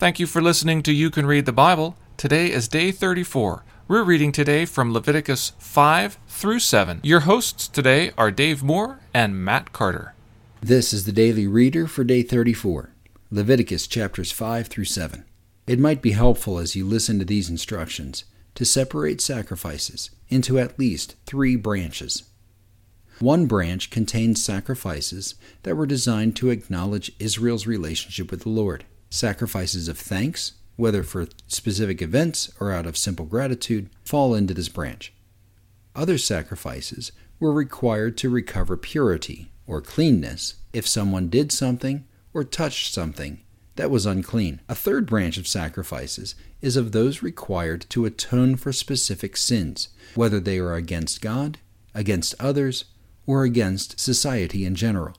Thank you for listening to You Can Read the Bible. Today is day 34. We're reading today from Leviticus 5 through 7. Your hosts today are Dave Moore and Matt Carter. This is the Daily Reader for day 34, Leviticus chapters 5 through 7. It might be helpful as you listen to these instructions to separate sacrifices into at least three branches. One branch contains sacrifices that were designed to acknowledge Israel's relationship with the Lord. Sacrifices of thanks, whether for specific events or out of simple gratitude, fall into this branch. Other sacrifices were required to recover purity or cleanness if someone did something or touched something that was unclean. A third branch of sacrifices is of those required to atone for specific sins, whether they are against God, against others, or against society in general.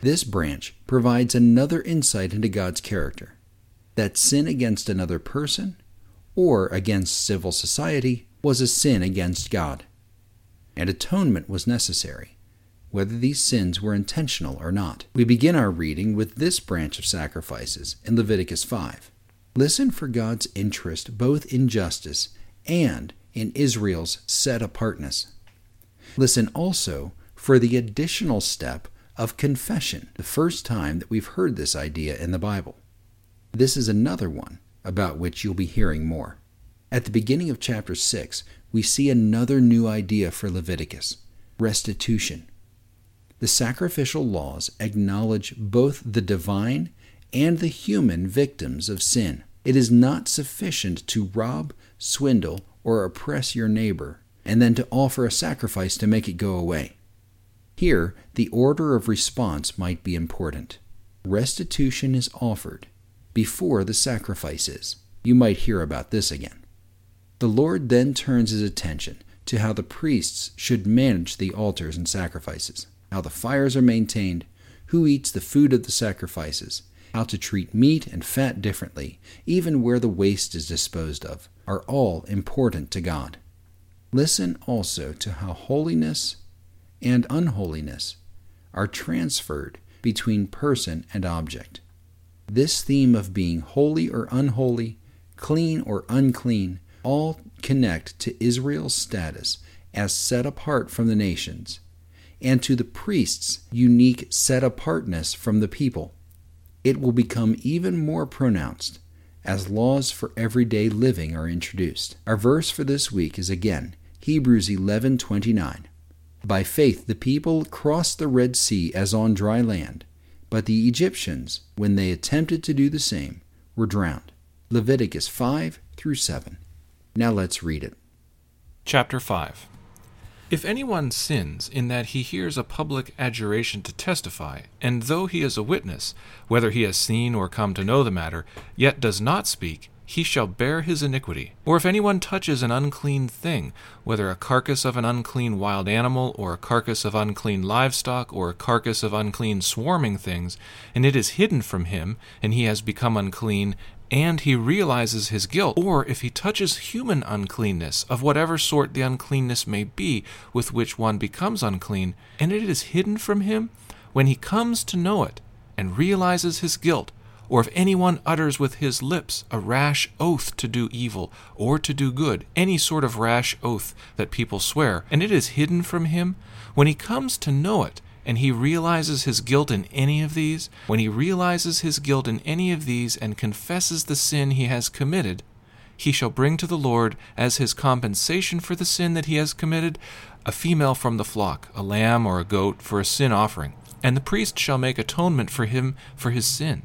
This branch provides another insight into God's character that sin against another person or against civil society was a sin against God, and atonement was necessary, whether these sins were intentional or not. We begin our reading with this branch of sacrifices in Leviticus 5. Listen for God's interest both in justice and in Israel's set apartness. Listen also for the additional step of confession, the first time that we've heard this idea in the Bible. This is another one about which you'll be hearing more. At the beginning of chapter 6, we see another new idea for Leviticus restitution. The sacrificial laws acknowledge both the divine and the human victims of sin. It is not sufficient to rob, swindle, or oppress your neighbor and then to offer a sacrifice to make it go away. Here, the order of response might be important. Restitution is offered before the sacrifice is. You might hear about this again. The Lord then turns his attention to how the priests should manage the altars and sacrifices, how the fires are maintained, who eats the food of the sacrifices, how to treat meat and fat differently, even where the waste is disposed of, are all important to God. Listen also to how holiness and unholiness are transferred between person and object. This theme of being holy or unholy, clean or unclean, all connect to Israel's status as set apart from the nations, and to the priest's unique set apartness from the people. It will become even more pronounced as laws for everyday living are introduced. Our verse for this week is again Hebrews 11:29. By faith the people crossed the Red Sea as on dry land, but the Egyptians, when they attempted to do the same, were drowned. Leviticus 5 through 7. Now let's read it. Chapter 5 If anyone sins in that he hears a public adjuration to testify, and though he is a witness, whether he has seen or come to know the matter, yet does not speak, he shall bear his iniquity. Or if anyone touches an unclean thing, whether a carcass of an unclean wild animal, or a carcass of unclean livestock, or a carcass of unclean swarming things, and it is hidden from him, and he has become unclean, and he realizes his guilt, or if he touches human uncleanness, of whatever sort the uncleanness may be with which one becomes unclean, and it is hidden from him, when he comes to know it, and realizes his guilt, or if anyone utters with his lips a rash oath to do evil or to do good, any sort of rash oath that people swear, and it is hidden from him, when he comes to know it, and he realizes his guilt in any of these, when he realizes his guilt in any of these and confesses the sin he has committed, he shall bring to the Lord as his compensation for the sin that he has committed a female from the flock, a lamb or a goat for a sin offering, and the priest shall make atonement for him for his sin.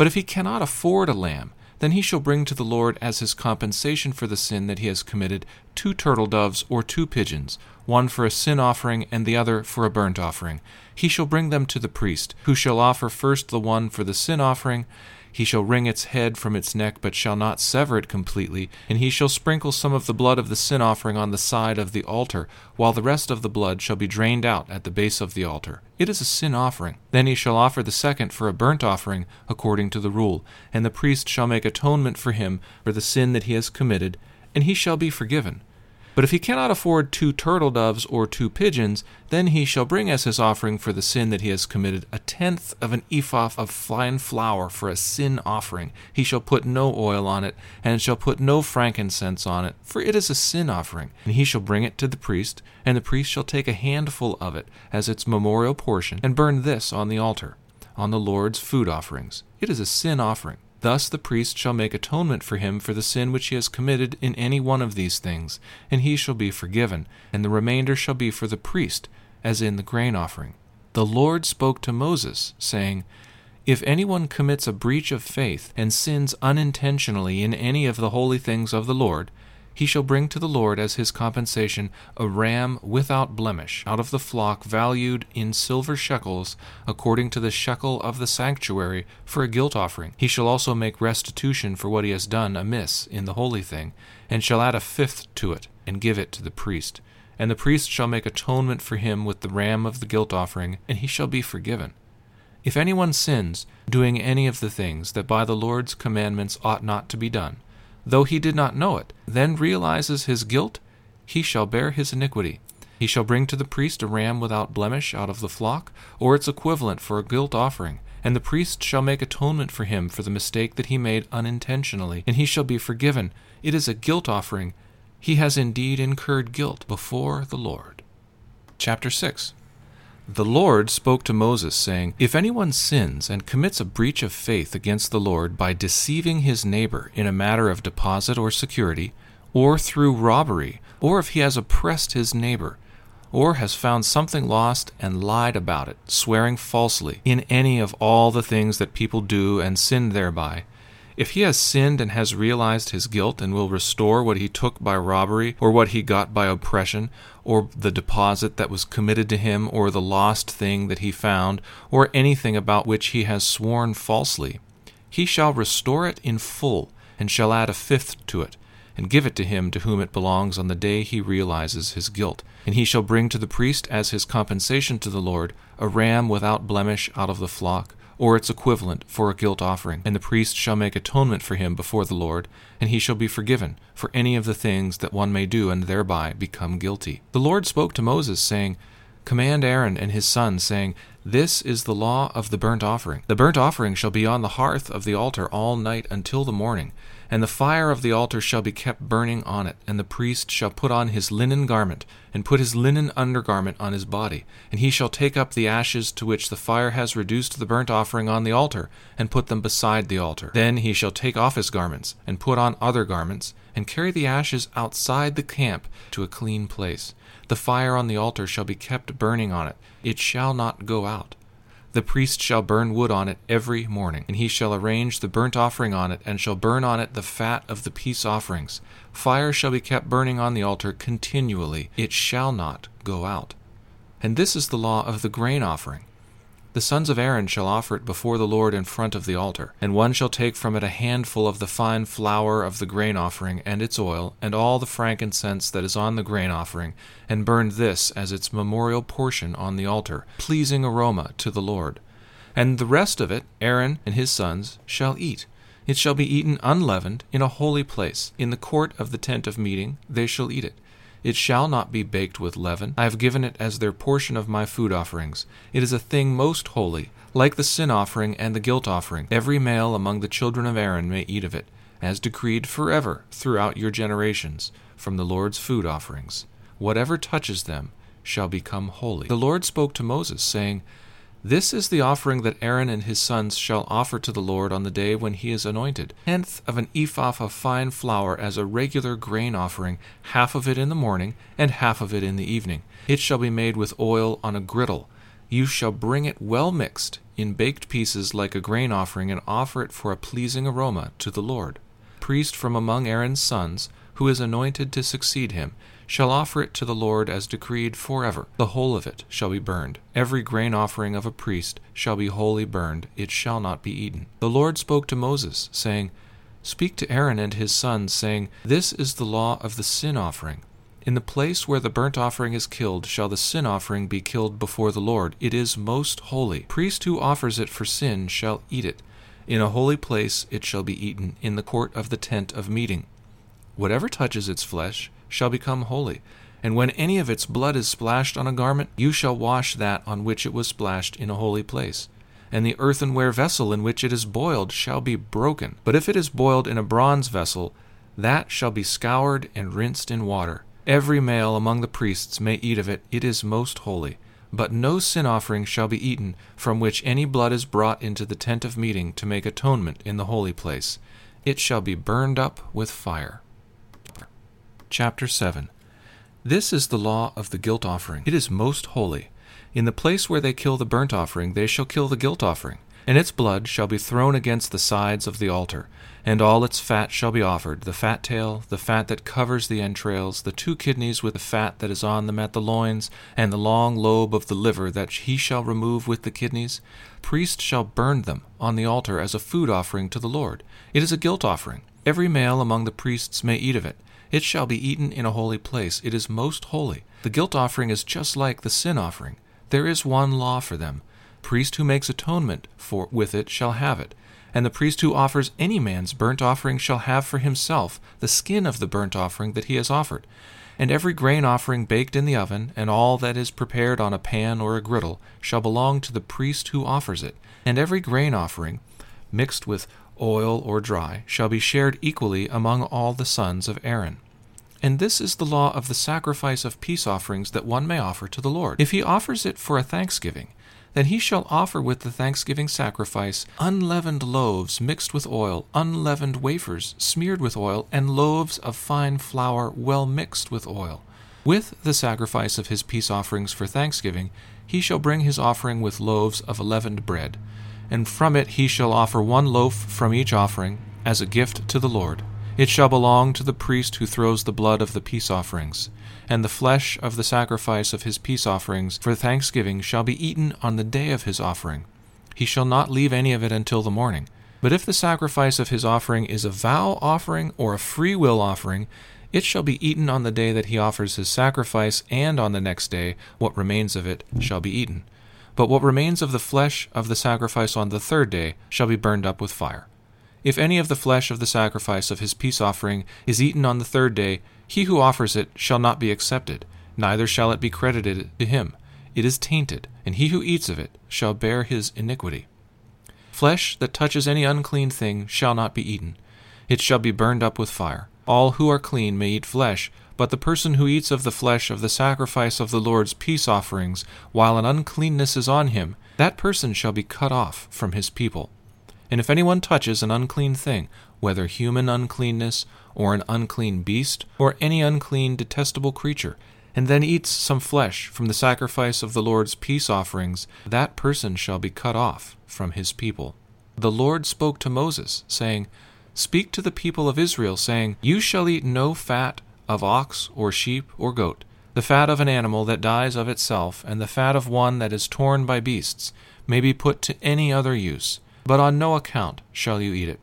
But if he cannot afford a lamb, then he shall bring to the Lord as his compensation for the sin that he has committed two turtle doves or two pigeons, one for a sin offering and the other for a burnt offering. He shall bring them to the priest, who shall offer first the one for the sin offering, he shall wring its head from its neck, but shall not sever it completely, and he shall sprinkle some of the blood of the sin offering on the side of the altar, while the rest of the blood shall be drained out at the base of the altar. It is a sin offering. Then he shall offer the second for a burnt offering, according to the rule, and the priest shall make atonement for him for the sin that he has committed, and he shall be forgiven. But if he cannot afford two turtle doves or two pigeons, then he shall bring as his offering for the sin that he has committed a tenth of an ephah of fine flour for a sin offering. He shall put no oil on it, and shall put no frankincense on it, for it is a sin offering. And he shall bring it to the priest, and the priest shall take a handful of it as its memorial portion, and burn this on the altar, on the Lord's food offerings. It is a sin offering. Thus the priest shall make atonement for him for the sin which he has committed in any one of these things, and he shall be forgiven, and the remainder shall be for the priest, as in the grain offering. The Lord spoke to Moses, saying, If anyone commits a breach of faith and sins unintentionally in any of the holy things of the Lord, he shall bring to the Lord as his compensation a ram without blemish out of the flock valued in silver shekels according to the shekel of the sanctuary for a guilt offering. He shall also make restitution for what he has done amiss in the holy thing, and shall add a fifth to it, and give it to the priest. And the priest shall make atonement for him with the ram of the guilt offering, and he shall be forgiven. If anyone sins, doing any of the things that by the Lord's commandments ought not to be done, though he did not know it, then realizes his guilt, he shall bear his iniquity. He shall bring to the priest a ram without blemish out of the flock, or its equivalent for a guilt offering, and the priest shall make atonement for him for the mistake that he made unintentionally, and he shall be forgiven. It is a guilt offering. He has indeed incurred guilt before the Lord. Chapter 6 the Lord spoke to Moses, saying, If anyone sins and commits a breach of faith against the Lord by deceiving his neighbor in a matter of deposit or security, or through robbery, or if he has oppressed his neighbor, or has found something lost and lied about it, swearing falsely, in any of all the things that people do and sin thereby, if he has sinned and has realized his guilt and will restore what he took by robbery, or what he got by oppression, or the deposit that was committed to him, or the lost thing that he found, or anything about which he has sworn falsely, he shall restore it in full, and shall add a fifth to it, and give it to him to whom it belongs on the day he realizes his guilt. And he shall bring to the priest as his compensation to the Lord a ram without blemish out of the flock or its equivalent, for a guilt offering. And the priest shall make atonement for him before the Lord, and he shall be forgiven for any of the things that one may do and thereby become guilty. The Lord spoke to Moses, saying, Command Aaron and his sons, saying, This is the law of the burnt offering. The burnt offering shall be on the hearth of the altar all night until the morning and the fire of the altar shall be kept burning on it, and the priest shall put on his linen garment, and put his linen undergarment on his body, and he shall take up the ashes to which the fire has reduced the burnt offering on the altar, and put them beside the altar. Then he shall take off his garments, and put on other garments, and carry the ashes outside the camp to a clean place. The fire on the altar shall be kept burning on it, it shall not go out. The priest shall burn wood on it every morning, and he shall arrange the burnt offering on it, and shall burn on it the fat of the peace offerings. Fire shall be kept burning on the altar continually, it shall not go out. And this is the law of the grain offering. The sons of Aaron shall offer it before the Lord in front of the altar, and one shall take from it a handful of the fine flour of the grain offering, and its oil, and all the frankincense that is on the grain offering, and burn this as its memorial portion on the altar, pleasing aroma to the Lord. And the rest of it Aaron and his sons shall eat. It shall be eaten unleavened in a holy place. In the court of the tent of meeting they shall eat it. It shall not be baked with leaven. I have given it as their portion of my food offerings. It is a thing most holy, like the sin offering and the guilt offering. Every male among the children of Aaron may eat of it, as decreed forever throughout your generations, from the Lord's food offerings. Whatever touches them shall become holy. The Lord spoke to Moses, saying, this is the offering that Aaron and his sons shall offer to the Lord on the day when he is anointed. Tenth of an ephah of fine flour as a regular grain offering, half of it in the morning, and half of it in the evening. It shall be made with oil on a griddle. You shall bring it well mixed, in baked pieces like a grain offering, and offer it for a pleasing aroma to the Lord. Priest from among Aaron's sons, who is anointed to succeed him, shall offer it to the Lord as decreed forever. The whole of it shall be burned. Every grain offering of a priest shall be wholly burned, it shall not be eaten. The Lord spoke to Moses, saying, Speak to Aaron and his sons, saying, This is the law of the sin offering. In the place where the burnt offering is killed shall the sin offering be killed before the Lord. It is most holy. Priest who offers it for sin shall eat it. In a holy place it shall be eaten, in the court of the tent of meeting. Whatever touches its flesh shall become holy. And when any of its blood is splashed on a garment, you shall wash that on which it was splashed in a holy place. And the earthenware vessel in which it is boiled shall be broken. But if it is boiled in a bronze vessel, that shall be scoured and rinsed in water. Every male among the priests may eat of it, it is most holy. But no sin offering shall be eaten, from which any blood is brought into the tent of meeting to make atonement in the holy place. It shall be burned up with fire. Chapter 7 This is the law of the guilt offering. It is most holy. In the place where they kill the burnt offering, they shall kill the guilt offering and its blood shall be thrown against the sides of the altar, and all its fat shall be offered the fat tail, the fat that covers the entrails, the two kidneys with the fat that is on them at the loins, and the long lobe of the liver that he shall remove with the kidneys. Priest shall burn them on the altar as a food offering to the Lord. It is a guilt offering. Every male among the priests may eat of it. It shall be eaten in a holy place. It is most holy. The guilt offering is just like the sin offering. There is one law for them priest who makes atonement for with it shall have it. And the priest who offers any man's burnt offering shall have for himself the skin of the burnt offering that he has offered. And every grain offering baked in the oven, and all that is prepared on a pan or a griddle, shall belong to the priest who offers it. And every grain offering, mixed with oil or dry, shall be shared equally among all the sons of Aaron. And this is the law of the sacrifice of peace offerings that one may offer to the Lord. If he offers it for a thanksgiving, then he shall offer with the thanksgiving sacrifice unleavened loaves mixed with oil, unleavened wafers smeared with oil, and loaves of fine flour well mixed with oil. With the sacrifice of his peace offerings for thanksgiving, he shall bring his offering with loaves of leavened bread, and from it he shall offer one loaf from each offering, as a gift to the Lord. It shall belong to the priest who throws the blood of the peace offerings and the flesh of the sacrifice of his peace offerings for thanksgiving shall be eaten on the day of his offering. He shall not leave any of it until the morning. But if the sacrifice of his offering is a vow offering or a free will offering, it shall be eaten on the day that he offers his sacrifice, and on the next day what remains of it shall be eaten. But what remains of the flesh of the sacrifice on the third day shall be burned up with fire. If any of the flesh of the sacrifice of his peace offering is eaten on the third day, he who offers it shall not be accepted, neither shall it be credited to him. It is tainted, and he who eats of it shall bear his iniquity. Flesh that touches any unclean thing shall not be eaten. It shall be burned up with fire. All who are clean may eat flesh, but the person who eats of the flesh of the sacrifice of the Lord's peace offerings, while an uncleanness is on him, that person shall be cut off from his people. And if anyone touches an unclean thing, whether human uncleanness, or an unclean beast, or any unclean detestable creature, and then eats some flesh from the sacrifice of the Lord's peace offerings, that person shall be cut off from his people. The Lord spoke to Moses, saying, Speak to the people of Israel, saying, You shall eat no fat of ox, or sheep, or goat, the fat of an animal that dies of itself, and the fat of one that is torn by beasts, may be put to any other use, but on no account shall you eat it.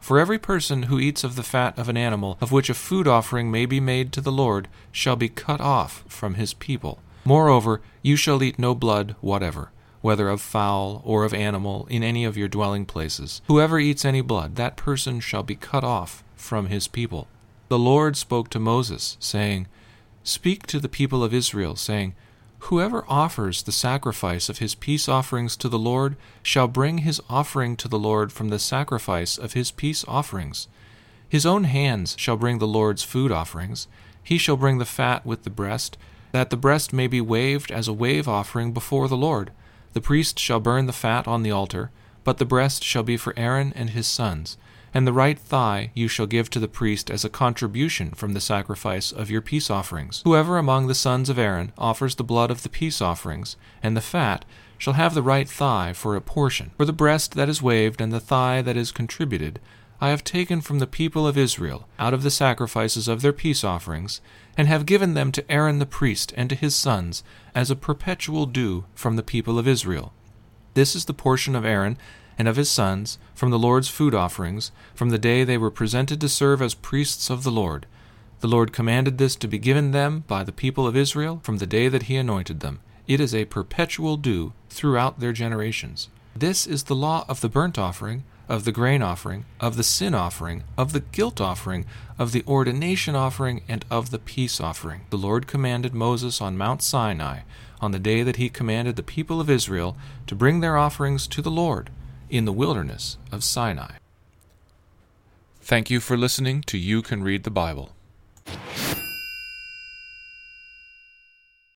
For every person who eats of the fat of an animal of which a food offering may be made to the Lord shall be cut off from his people. Moreover, you shall eat no blood whatever, whether of fowl or of animal, in any of your dwelling places. Whoever eats any blood, that person shall be cut off from his people. The Lord spoke to Moses, saying, Speak to the people of Israel, saying, Whoever offers the sacrifice of his peace offerings to the Lord shall bring his offering to the Lord from the sacrifice of his peace offerings. His own hands shall bring the Lord's food offerings. He shall bring the fat with the breast, that the breast may be waved as a wave offering before the Lord. The priest shall burn the fat on the altar, but the breast shall be for Aaron and his sons and the right thigh you shall give to the priest as a contribution from the sacrifice of your peace offerings. Whoever among the sons of Aaron offers the blood of the peace offerings, and the fat, shall have the right thigh for a portion. For the breast that is waved and the thigh that is contributed, I have taken from the people of Israel out of the sacrifices of their peace offerings, and have given them to Aaron the priest and to his sons as a perpetual due from the people of Israel. This is the portion of Aaron and of his sons, from the Lord's food offerings, from the day they were presented to serve as priests of the Lord. The Lord commanded this to be given them by the people of Israel from the day that he anointed them. It is a perpetual due throughout their generations. This is the law of the burnt offering, of the grain offering, of the sin offering, of the guilt offering, of the ordination offering, and of the peace offering. The Lord commanded Moses on Mount Sinai, on the day that he commanded the people of Israel to bring their offerings to the Lord in the wilderness of Sinai. Thank you for listening to You Can Read the Bible.